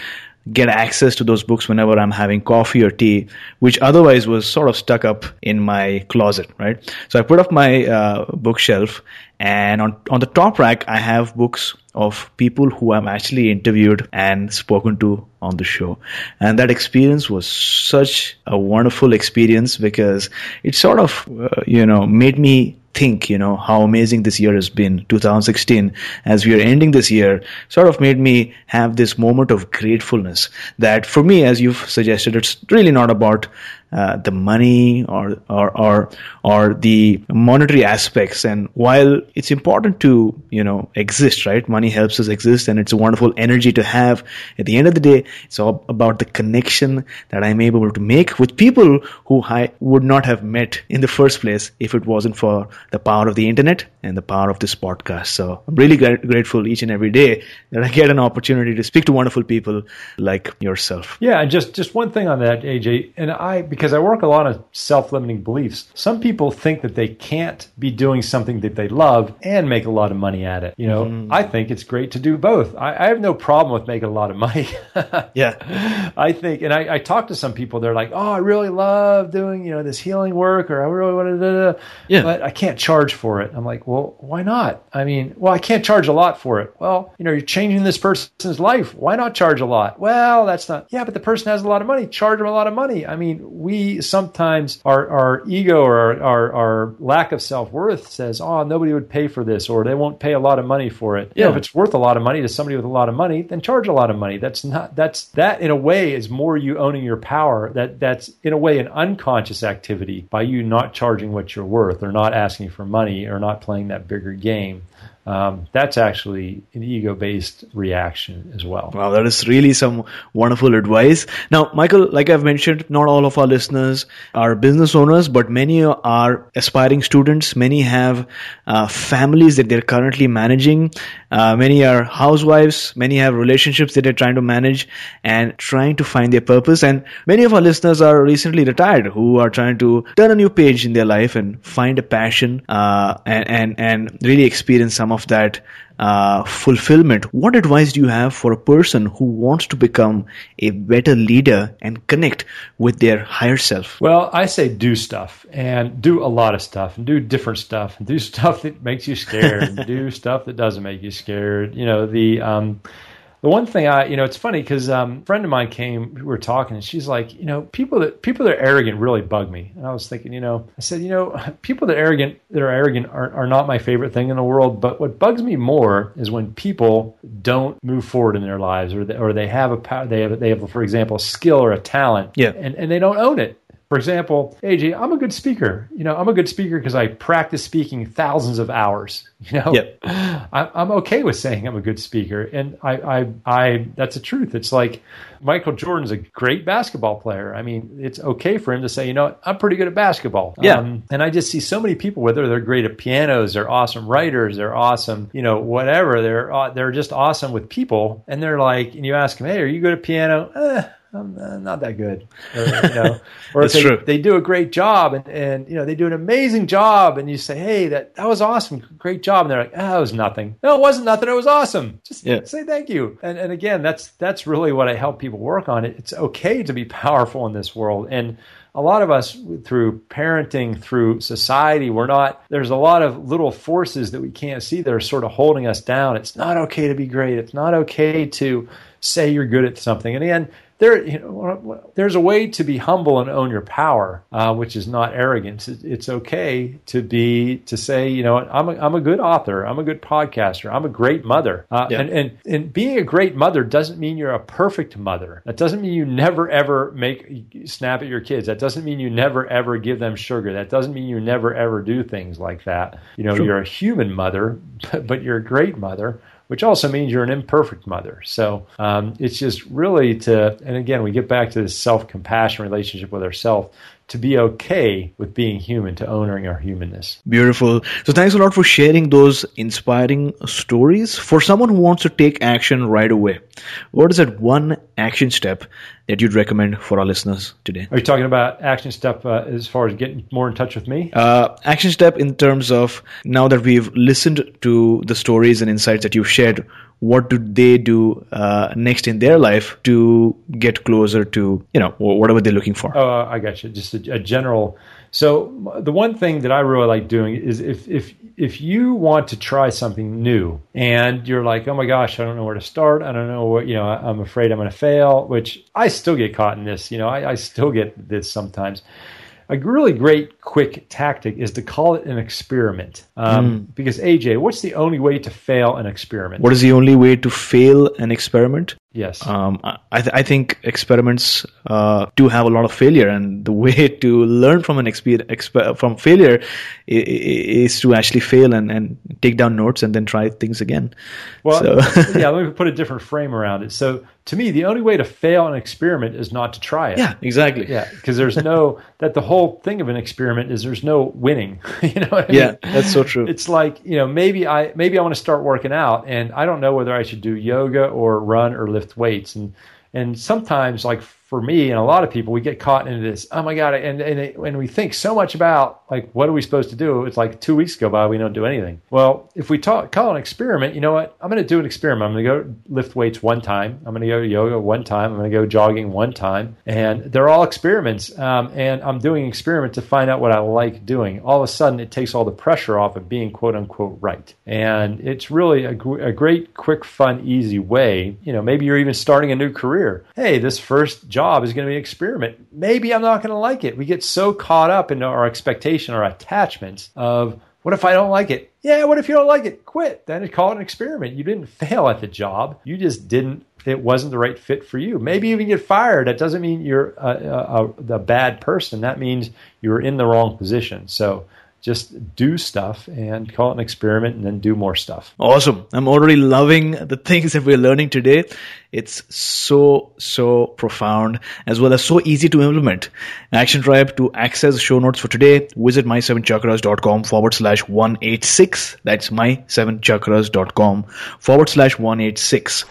get access to those books whenever I'm having coffee or tea, which otherwise was sort of stuck up in my closet, right? So I put up my uh, bookshelf and on, on the top rack, I have books of people who I've actually interviewed and spoken to on the show. And that experience was such a wonderful experience because it sort of, uh, you know, made me think, you know, how amazing this year has been, 2016, as we are ending this year, sort of made me have this moment of gratefulness that for me, as you've suggested, it's really not about uh, the money or, or or or the monetary aspects. And while it's important to you know exist, right? Money helps us exist, and it's a wonderful energy to have. At the end of the day, it's all about the connection that I'm able to make with people who I would not have met in the first place if it wasn't for the power of the internet and the power of this podcast. So I'm really grateful each and every day that I get an opportunity to speak to wonderful people like yourself. Yeah, and just just one thing on that, AJ, and I because I work a lot of self-limiting beliefs. Some people think that they can't be doing something that they love and make a lot of money at it. You know, mm. I think it's great to do both. I, I, have no problem with making a lot of money. yeah, I think, and I, I, talk to some people. They're like, "Oh, I really love doing you know this healing work, or I really want to, yeah, but I can't charge for it." I'm like, "Well, why not? I mean, well, I can't charge a lot for it. Well, you know, you're changing this person's life. Why not charge a lot? Well, that's not. Yeah, but the person has a lot of money. Charge them a lot of money. I mean, we sometimes our, our ego or our, our, our lack of self worth says, oh, nobody would pay for this or they won't pay a lot of money for it. Yeah. You know, if it's worth a lot of money to somebody with a lot of money, then charge a lot of money. That's not, that's, that in a way is more you owning your power. That, that's in a way an unconscious activity by you not charging what you're worth or not asking for money or not playing that bigger game um, that's actually an ego based reaction as well. Wow, that is really some wonderful advice. Now, Michael, like I've mentioned, not all of our listeners are business owners, but many are aspiring students. Many have uh, families that they're currently managing. Uh, many are housewives. Many have relationships that they're trying to manage and trying to find their purpose. And many of our listeners are recently retired who are trying to turn a new page in their life and find a passion uh, and, and, and really experience some of that uh, fulfillment. What advice do you have for a person who wants to become a better leader and connect with their higher self? Well, I say do stuff and do a lot of stuff and do different stuff and do stuff that makes you scared and do stuff that doesn't make you scared. You know, the, um, the one thing I, you know, it's funny because um, a friend of mine came, we were talking, and she's like, you know, people that people that are arrogant really bug me. And I was thinking, you know, I said, you know, people that are arrogant that are arrogant are, are not my favorite thing in the world. But what bugs me more is when people don't move forward in their lives, or they, or they have a power, they have they have, for example, a skill or a talent, yeah, and and they don't own it. For example, AJ, I'm a good speaker. You know, I'm a good speaker because I practice speaking thousands of hours. You know, yep. I'm okay with saying I'm a good speaker, and I, I, I, that's the truth. It's like Michael Jordan's a great basketball player. I mean, it's okay for him to say, you know, I'm pretty good at basketball. Yeah. Um, and I just see so many people, whether they're great at pianos, they're awesome writers, they're awesome, you know, whatever. They're uh, they're just awesome with people, and they're like, and you ask them, hey, are you good at piano? Eh, I'm uh, not that good. Or, you know, or if That's they, true. they do a great job and, and, you know, they do an amazing job and you say, Hey, that, that was awesome. Great job. And they're like, Oh, it was nothing. No, it wasn't nothing. It was awesome. Just Yeah. say thank you. And, and again, that's, that's really what I help people work on. It's okay to be powerful in this world. And, a lot of us through parenting through society we're not there's a lot of little forces that we can't see that are sort of holding us down it's not okay to be great it's not okay to say you're good at something and again there you know there's a way to be humble and own your power uh, which is not arrogance. It- it's okay to be to say you know I'm a, I'm a good author. I'm a good podcaster. I'm a great mother. Uh, Yeah. and, and and being a great mother doesn't mean you're a perfect mother. That doesn't mean you never ever make snap at your kids. That doesn't mean you never ever give them sugar. That doesn't mean you never ever do things like that. You know you're a human mother but, but you're a great mother which also means you're an imperfect mother. So um, it's just really to, and again, we get back to this self compassion relationship with ourselves to be okay with being human, to honoring our humanness. Beautiful. So thanks a lot for sharing those inspiring stories. For someone who wants to take action right away, what is that one action step that you'd recommend for our listeners today? Are you talking about action step uh, as far as getting more in touch with me? Uh, action step in terms of now that we've listened to the stories and insights that you've shared, what do they do uh, next in their life to get closer to you know whatever they're looking for? Oh, I got you. Just a, a general. So the one thing that I really like doing is if if if you want to try something new and you're like, oh my gosh, I don't know where to start. I don't know what you know. I'm afraid I'm going to fail. Which I still get caught in this. You know, I, I still get this sometimes. A really great quick tactic is to call it an experiment. Um, Because AJ, what's the only way to fail an experiment? What is the only way to fail an experiment? Yes. Um, I, th- I think experiments uh, do have a lot of failure, and the way to learn from an exper- exper- from failure i- i- is to actually fail and, and take down notes and then try things again. Well, So- yeah, let me put a different frame around it. So, to me, the only way to fail an experiment is not to try it. yeah, exactly. Yeah, because there's no that the whole thing of an experiment is there's no winning. you know I Yeah, mean? that's so true. It's like you know maybe I maybe I want to start working out and I don't know whether I should do yoga or run or lift weights. And and sometimes like for me and a lot of people we get caught into this oh my god and and it, when we think so much about like what are we supposed to do? It's like two weeks go by we don't do anything. Well if we talk call an experiment you know what? I'm going to do an experiment. I'm going to go lift weights one time. I'm going to go to yoga one time. I'm going to go jogging one time. And they're all experiments um, and i'm doing an experiment to find out what i like doing. All of a sudden it takes all the pressure off of being quote unquote right. And it's really a, a great quick fun easy way. You know maybe you're even starting a new career. Hey this first job is going to be an experiment maybe i'm not going to like it we get so caught up in our expectation our attachments of what if I don't like it? Yeah, what if you don't like it? Quit. Then call it an experiment. You didn't fail at the job. You just didn't. It wasn't the right fit for you. Maybe even get fired. That doesn't mean you're a, a, a, bad person. That means you're in the wrong position. So just do stuff and call it an experiment, and then do more stuff. Awesome. I'm already loving the things that we're learning today. It's so, so profound as well as so easy to implement. Action Tribe to access show notes for today, visit my7chakras.com forward slash 186. That's my7chakras.com forward slash 186.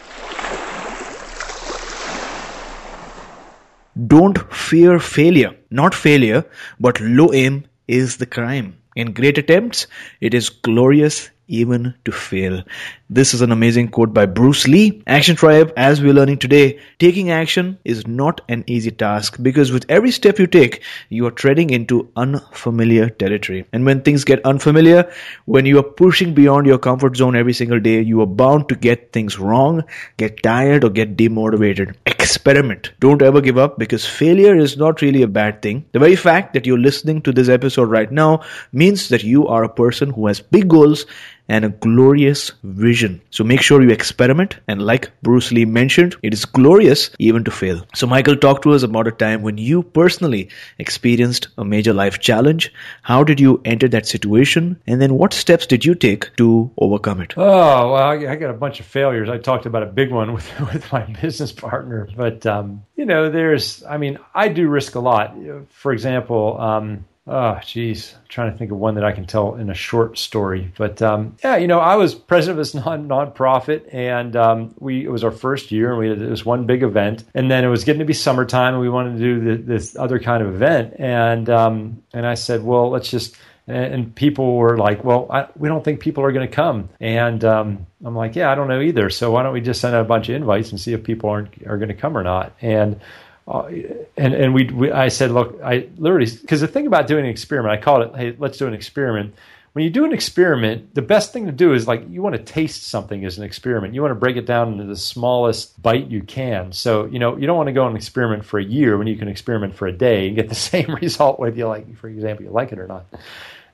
Don't fear failure. Not failure, but low aim is the crime. In great attempts, it is glorious even to fail. This is an amazing quote by Bruce Lee. Action Tribe, as we're learning today, taking action is not an easy task because with every step you take, you are treading into unfamiliar territory. And when things get unfamiliar, when you are pushing beyond your comfort zone every single day, you are bound to get things wrong, get tired, or get demotivated. Experiment. Don't ever give up because failure is not really a bad thing. The very fact that you're listening to this episode right now means that you are a person who has big goals and a glorious vision. So make sure you experiment. And like Bruce Lee mentioned, it is glorious even to fail. So, Michael, talk to us about a time when you personally experienced a major life challenge. How did you enter that situation? And then what steps did you take to overcome it? Oh well, I, got a bunch of failures. I talked about a big one with with my business partner, but um, you know, there's. I mean, I do risk a lot. For example, um, Oh, geez, I'm trying to think of one that I can tell in a short story. But um, yeah, you know, I was president of this non nonprofit, and um, we it was our first year, and we had this one big event, and then it was getting to be summertime, and we wanted to do the, this other kind of event, and um, and I said, well, let's just and people were like, "Well, I, we don't think people are going to come." And um, I'm like, "Yeah, I don't know either. So why don't we just send out a bunch of invites and see if people aren't are going to come or not?" And uh, and and we, we, I said, "Look, I literally because the thing about doing an experiment, I called it, hey, let's do an experiment." When you do an experiment, the best thing to do is like you want to taste something as an experiment. You want to break it down into the smallest bite you can. So you know you don't want to go on an experiment for a year when you can experiment for a day and get the same result whether you like, for example, you like it or not. And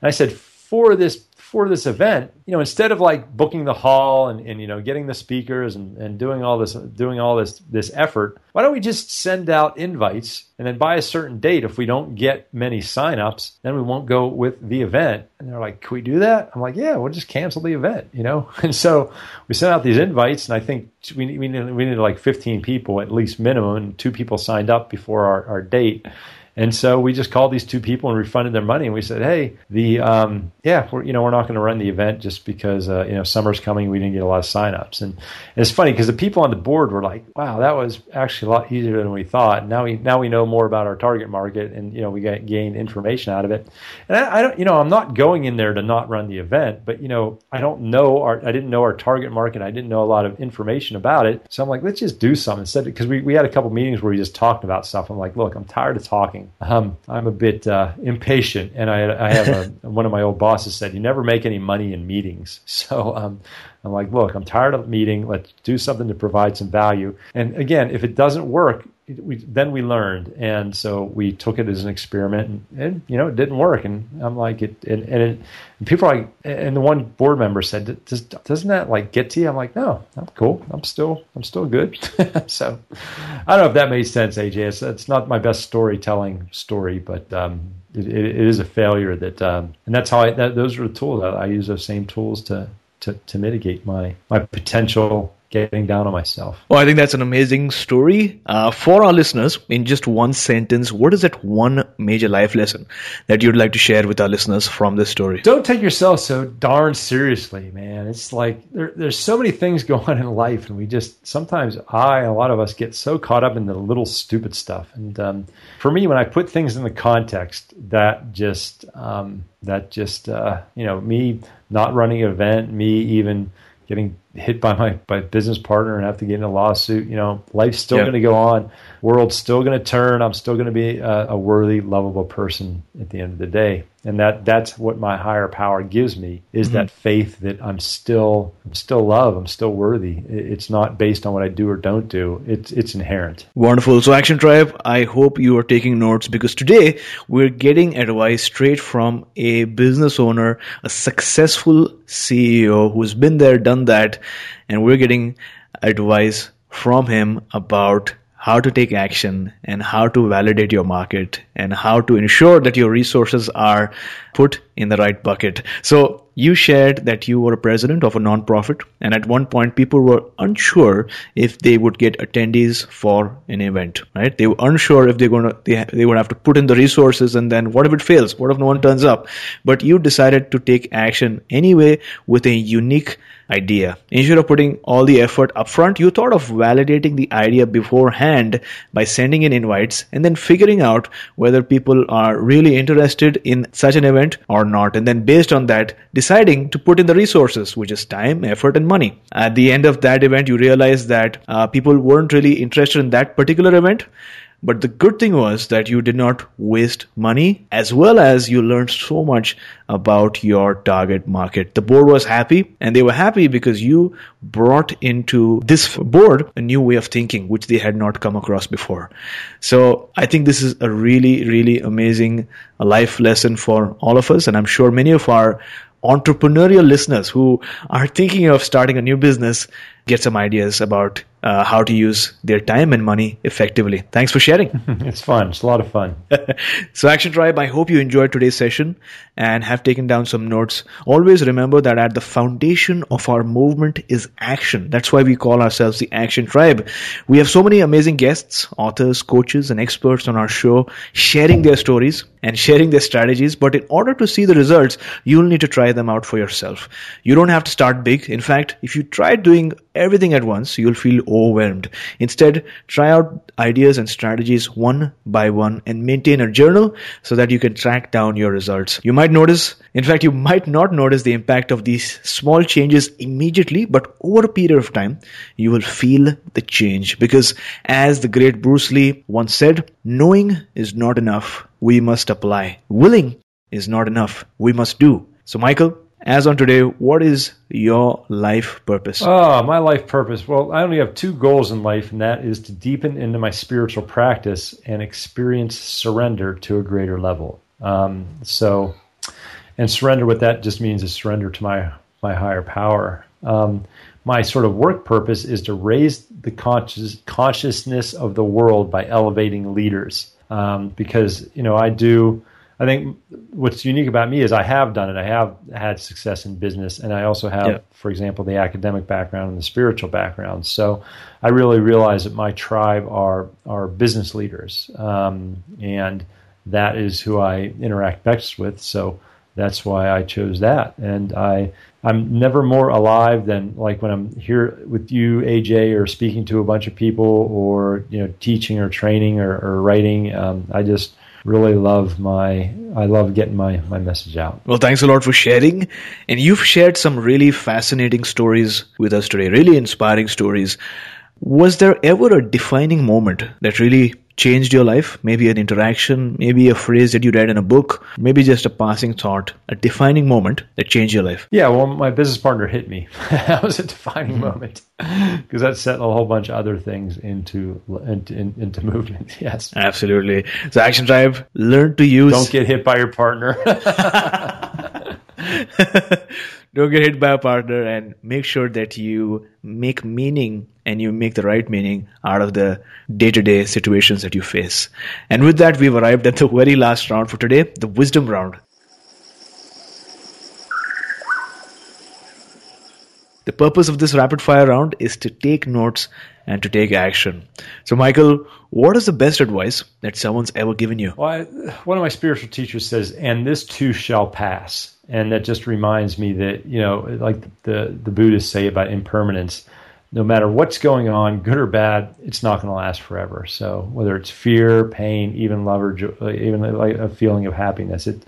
I said, for this for this event, you know, instead of like booking the hall and, and you know getting the speakers and, and doing all this doing all this this effort, why don't we just send out invites and then by a certain date, if we don't get many signups, then we won't go with the event. And they're like, Can we do that? I'm like, Yeah, we'll just cancel the event, you know? And so we sent out these invites and I think we we needed, we like 15 people at least minimum, and two people signed up before our, our date. And so we just called these two people and refunded their money. And we said, hey, the um, yeah, we're, you know, we're not going to run the event just because uh, you know summer's coming. We didn't get a lot of signups. And, and it's funny because the people on the board were like, wow, that was actually a lot easier than we thought. Now we now we know more about our target market, and you know we got gain information out of it. And I, I don't, you know, I'm not going in there to not run the event, but you know, I don't know our, I didn't know our target market. I didn't know a lot of information about it. So I'm like, let's just do something instead because we we had a couple meetings where we just talked about stuff. I'm like, look, I'm tired of talking. Um, I'm a bit uh, impatient, and I, I have a, one of my old bosses said, "You never make any money in meetings." So um, I'm like, "Look, I'm tired of meeting. Let's do something to provide some value." And again, if it doesn't work, we, then we learned, and so we took it as an experiment, and, and you know it didn't work. And I'm like, it, and, and, it, and people like, and the one board member said, Does, doesn't that like get to you? I'm like, no, I'm cool. I'm still, I'm still good. so I don't know if that made sense, AJ. It's, it's not my best storytelling story, but um, it, it is a failure that, um, and that's how I. That, those are the tools I use. Those same tools to to, to mitigate my my potential getting down on myself. Well, I think that's an amazing story. Uh, for our listeners, in just one sentence, what is that one major life lesson that you'd like to share with our listeners from this story? Don't take yourself so darn seriously, man. It's like there, there's so many things going on in life, and we just sometimes I, a lot of us, get so caught up in the little stupid stuff. And um, for me, when I put things in the context, that just um, that just uh, you know me not running an event, me even getting hit by my by business partner and have to get in a lawsuit. You know, life's still going to go on. World's still going to turn. I'm still going to be a, a, worthy, lovable person at the end of the day. And that that's what my higher power gives me is mm-hmm. that faith that I'm still I'm still love. I'm still worthy. It's not based on what I do or don't do. It's it's inherent. Wonderful. So Action Tribe, I hope you are taking notes because today we're getting advice straight from a business owner, a successful CEO who's been there, done that, and we're getting advice from him about how to take action and how to validate your market and how to ensure that your resources are put in the right bucket. So you shared that you were a president of a nonprofit and at one point people were unsure if they would get attendees for an event, right? They were unsure if they're going to, they, they would have to put in the resources and then what if it fails? What if no one turns up? But you decided to take action anyway with a unique idea. Instead of putting all the effort up front, you thought of validating the idea beforehand by sending in invites and then figuring out whether people are really interested in such an event or not. And then based on that, deciding to put in the resources, which is time, effort, and money. At the end of that event, you realize that uh, people weren't really interested in that particular event but the good thing was that you did not waste money as well as you learned so much about your target market. The board was happy and they were happy because you brought into this board a new way of thinking, which they had not come across before. So I think this is a really, really amazing life lesson for all of us. And I'm sure many of our entrepreneurial listeners who are thinking of starting a new business get some ideas about uh, how to use their time and money effectively. Thanks for sharing. it's fun. It's a lot of fun. so, Action Tribe, I hope you enjoyed today's session and have taken down some notes. Always remember that at the foundation of our movement is action. That's why we call ourselves the Action Tribe. We have so many amazing guests, authors, coaches, and experts on our show sharing their stories and sharing their strategies. But in order to see the results, you'll need to try them out for yourself. You don't have to start big. In fact, if you try doing everything at once, you'll feel overwhelmed. Instead, try out ideas and strategies one by one and maintain a journal so that you can track down your results. You might notice, in fact, you might not notice the impact of these small changes immediately, but over a period of time, you will feel the change because as the great Bruce Lee once said, knowing is not enough. We must apply. Willing is not enough. We must do. So, Michael, as on today, what is your life purpose? Oh, my life purpose. Well, I only have two goals in life, and that is to deepen into my spiritual practice and experience surrender to a greater level. Um, so, and surrender, what that just means is surrender to my my higher power. Um, my sort of work purpose is to raise the conscious, consciousness of the world by elevating leaders. Um, because you know, I do I think what's unique about me is I have done it. I have had success in business, and I also have, yeah. for example, the academic background and the spiritual background. So I really realize that my tribe are are business leaders, um, and that is who I interact best with. So that's why I chose that, and I I'm never more alive than like when I'm here with you, AJ, or speaking to a bunch of people, or you know, teaching or training or, or writing. Um, I just really love my I love getting my my message out. Well, thanks a lot for sharing, and you've shared some really fascinating stories with us today. Really inspiring stories. Was there ever a defining moment that really changed your life? Maybe an interaction, maybe a phrase that you read in a book, maybe just a passing thought, a defining moment that changed your life? Yeah, well, my business partner hit me. that was a defining mm-hmm. moment because that set a whole bunch of other things into, into into movement. Yes, absolutely. So, Action Tribe, learn to use. Don't get hit by your partner. don't get hit by a partner and make sure that you make meaning and you make the right meaning out of the day-to-day situations that you face and with that we've arrived at the very last round for today the wisdom round the purpose of this rapid fire round is to take notes and to take action. So, Michael, what is the best advice that someone's ever given you? Well, I, one of my spiritual teachers says, and this too shall pass and that just reminds me that you know like the the buddhists say about impermanence no matter what's going on good or bad it's not going to last forever. So whether it's fear pain even love or joy, even like a feeling of happiness it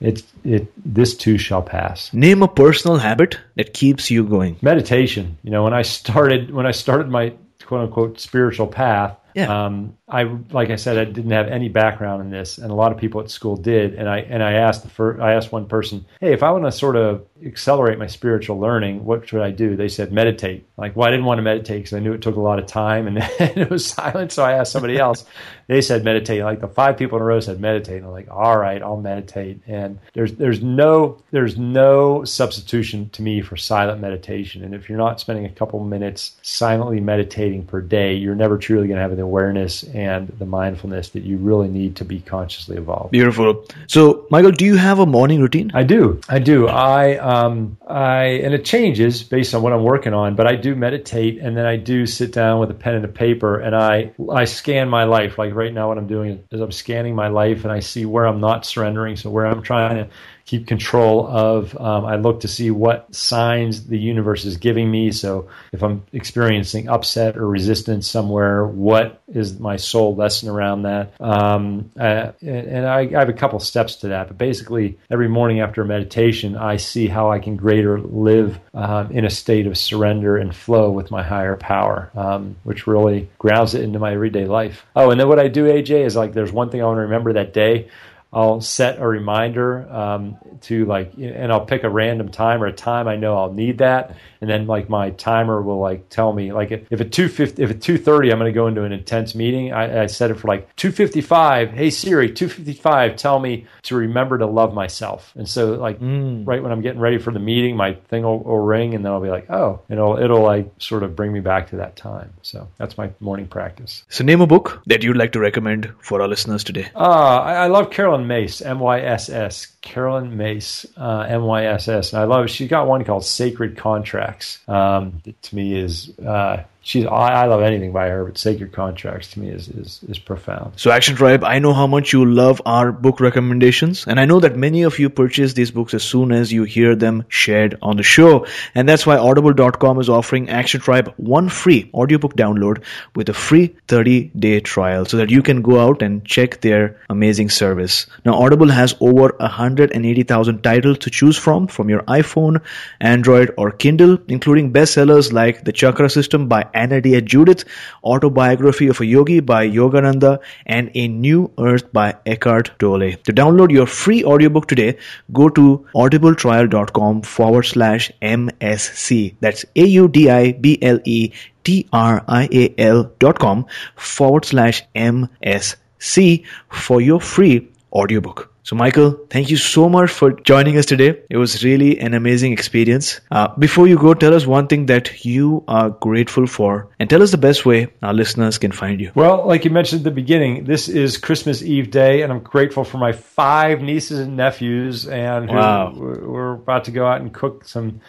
it it this too shall pass. Name a personal habit that keeps you going. Meditation. You know when i started when i started my quote unquote spiritual path yeah. Um, I like I said, I didn't have any background in this, and a lot of people at school did. And I and I asked the first, I asked one person, "Hey, if I want to sort of accelerate my spiritual learning, what should I do?" They said, "Meditate." Like, well, I didn't want to meditate because I knew it took a lot of time and, and it was silent. So I asked somebody else. they said meditate. Like the five people in a row said meditate. And I'm like, all right, I'll meditate. And there's there's no there's no substitution to me for silent meditation. And if you're not spending a couple minutes silently meditating per day, you're never truly going to have the awareness and the mindfulness that you really need to be consciously evolved. Beautiful. So, Michael, do you have a morning routine? I do. I do. I um I and it changes based on what I'm working on, but I do meditate and then I do sit down with a pen and a paper and I I scan my life. Like right now, what I'm doing is I'm scanning my life and I see where I'm not surrendering, so where I'm trying to keep control of. Um, I look to see what signs the universe is giving me. So if I'm experiencing upset or resistance somewhere, what is my soul lesson around that? Um, uh, and I, I, have a couple steps to that. But basically, every morning after meditation, I see how I can greater live um, in a state of surrender and flow with my higher power, um, which really grounds it into my everyday life. Oh, and then what I do, AJ, is like there's one thing I want to remember that day I'll set a reminder um, to like, and I'll pick a random time or a time I know I'll need that, and then like my timer will like tell me like if, if at two fifty, if at two thirty I'm going to go into an intense meeting, I, I set it for like two fifty five. Hey Siri, two fifty five, tell me to remember to love myself. And so like mm. right when I'm getting ready for the meeting, my thing will, will ring, and then I'll be like, oh, and it'll it'll like sort of bring me back to that time. So that's my morning practice. So name a book that you'd like to recommend for our listeners today. Uh, I, I love Caroline Myss, M Y S S. Caroline Myss, uh, M Y S S. And I love it. She's got one called Sacred Contracts. Um, to me is uh, she's I, I, love anything by her, but Sacred Contracts to me is, is is profound. So Action Tribe, I know how much you love our book recommendations, and I know that many of you purchase these books as soon as you hear them shared on the show. And that's why audible.com is offering Action Tribe one free audiobook download with a free 30-day trial so that you can go out and check their amazing service. Now Audible has over 180,000 titles to choose from from your iPhone, Android or Kindle, including bestsellers like The Chakra System by Anodea Judith, Autobiography of a Yogi by Yogananda, and A New Earth by Eckhart Tolle. To download your free audiobook today, go to audibletrial.com forward slash MSC. That's A U D I B L E T R I A L dot com forward slash MSC for your free audiobook. So, Michael, thank you so much for joining us today. It was really an amazing experience. Uh, before you go, tell us one thing that you are grateful for and tell us the best way our listeners can find you. Well, like you mentioned at the beginning, this is Christmas Eve day, and I'm grateful for my five nieces and nephews, and wow. we're about to go out and cook some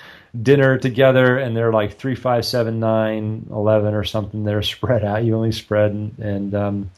dinner together and they're like three five seven nine eleven or something they're spread out you only spread and, and um,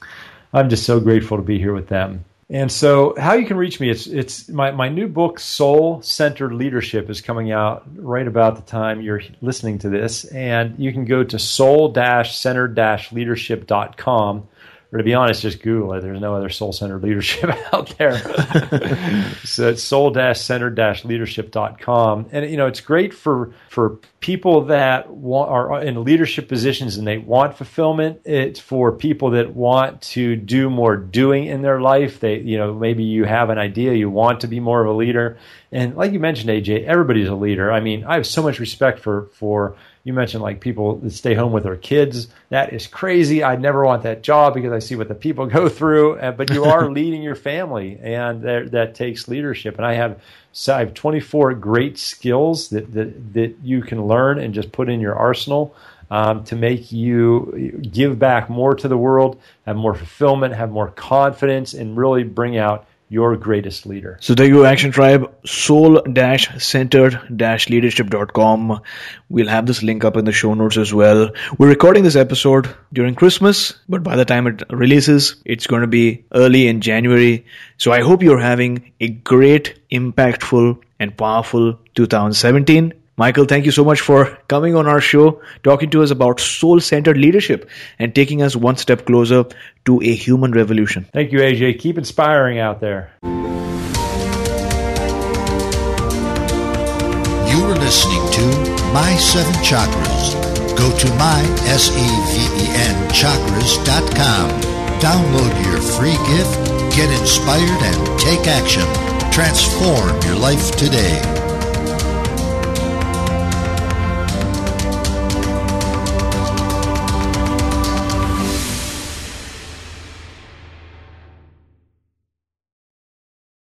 i'm just so grateful to be here with them and so, how you can reach me? It's it's my my new book, Soul Centered Leadership, is coming out right about the time you're listening to this, and you can go to soul-centered-leadership.com or to be honest, just Google it. There's no other soul centered leadership out there. so it's soul centered leadership.com. And, you know, it's great for, for people that want, are in leadership positions and they want fulfillment. It's for people that want to do more doing in their life. They, you know, maybe you have an idea, you want to be more of a leader. And like you mentioned, AJ, everybody's a leader. I mean, I have so much respect for, for, you mentioned like people that stay home with their kids. That is crazy. I never want that job because I see what the people go through. But you are leading your family, and that, that takes leadership. And I have so I have 24 great skills that, that that you can learn and just put in your arsenal. Um, to make you give back more to the world, have more fulfillment, have more confidence, and really bring out your greatest leader. So there you go, Action Tribe, soul-centered-leadership.com. We'll have this link up in the show notes as well. We're recording this episode during Christmas, but by the time it releases, it's going to be early in January. So I hope you're having a great, impactful, and powerful 2017. Michael, thank you so much for coming on our show, talking to us about soul centered leadership and taking us one step closer to a human revolution. Thank you, AJ. Keep inspiring out there. You were listening to My Seven Chakras. Go to my, S-E-V-E-N, chakras.com. Download your free gift, get inspired, and take action. Transform your life today.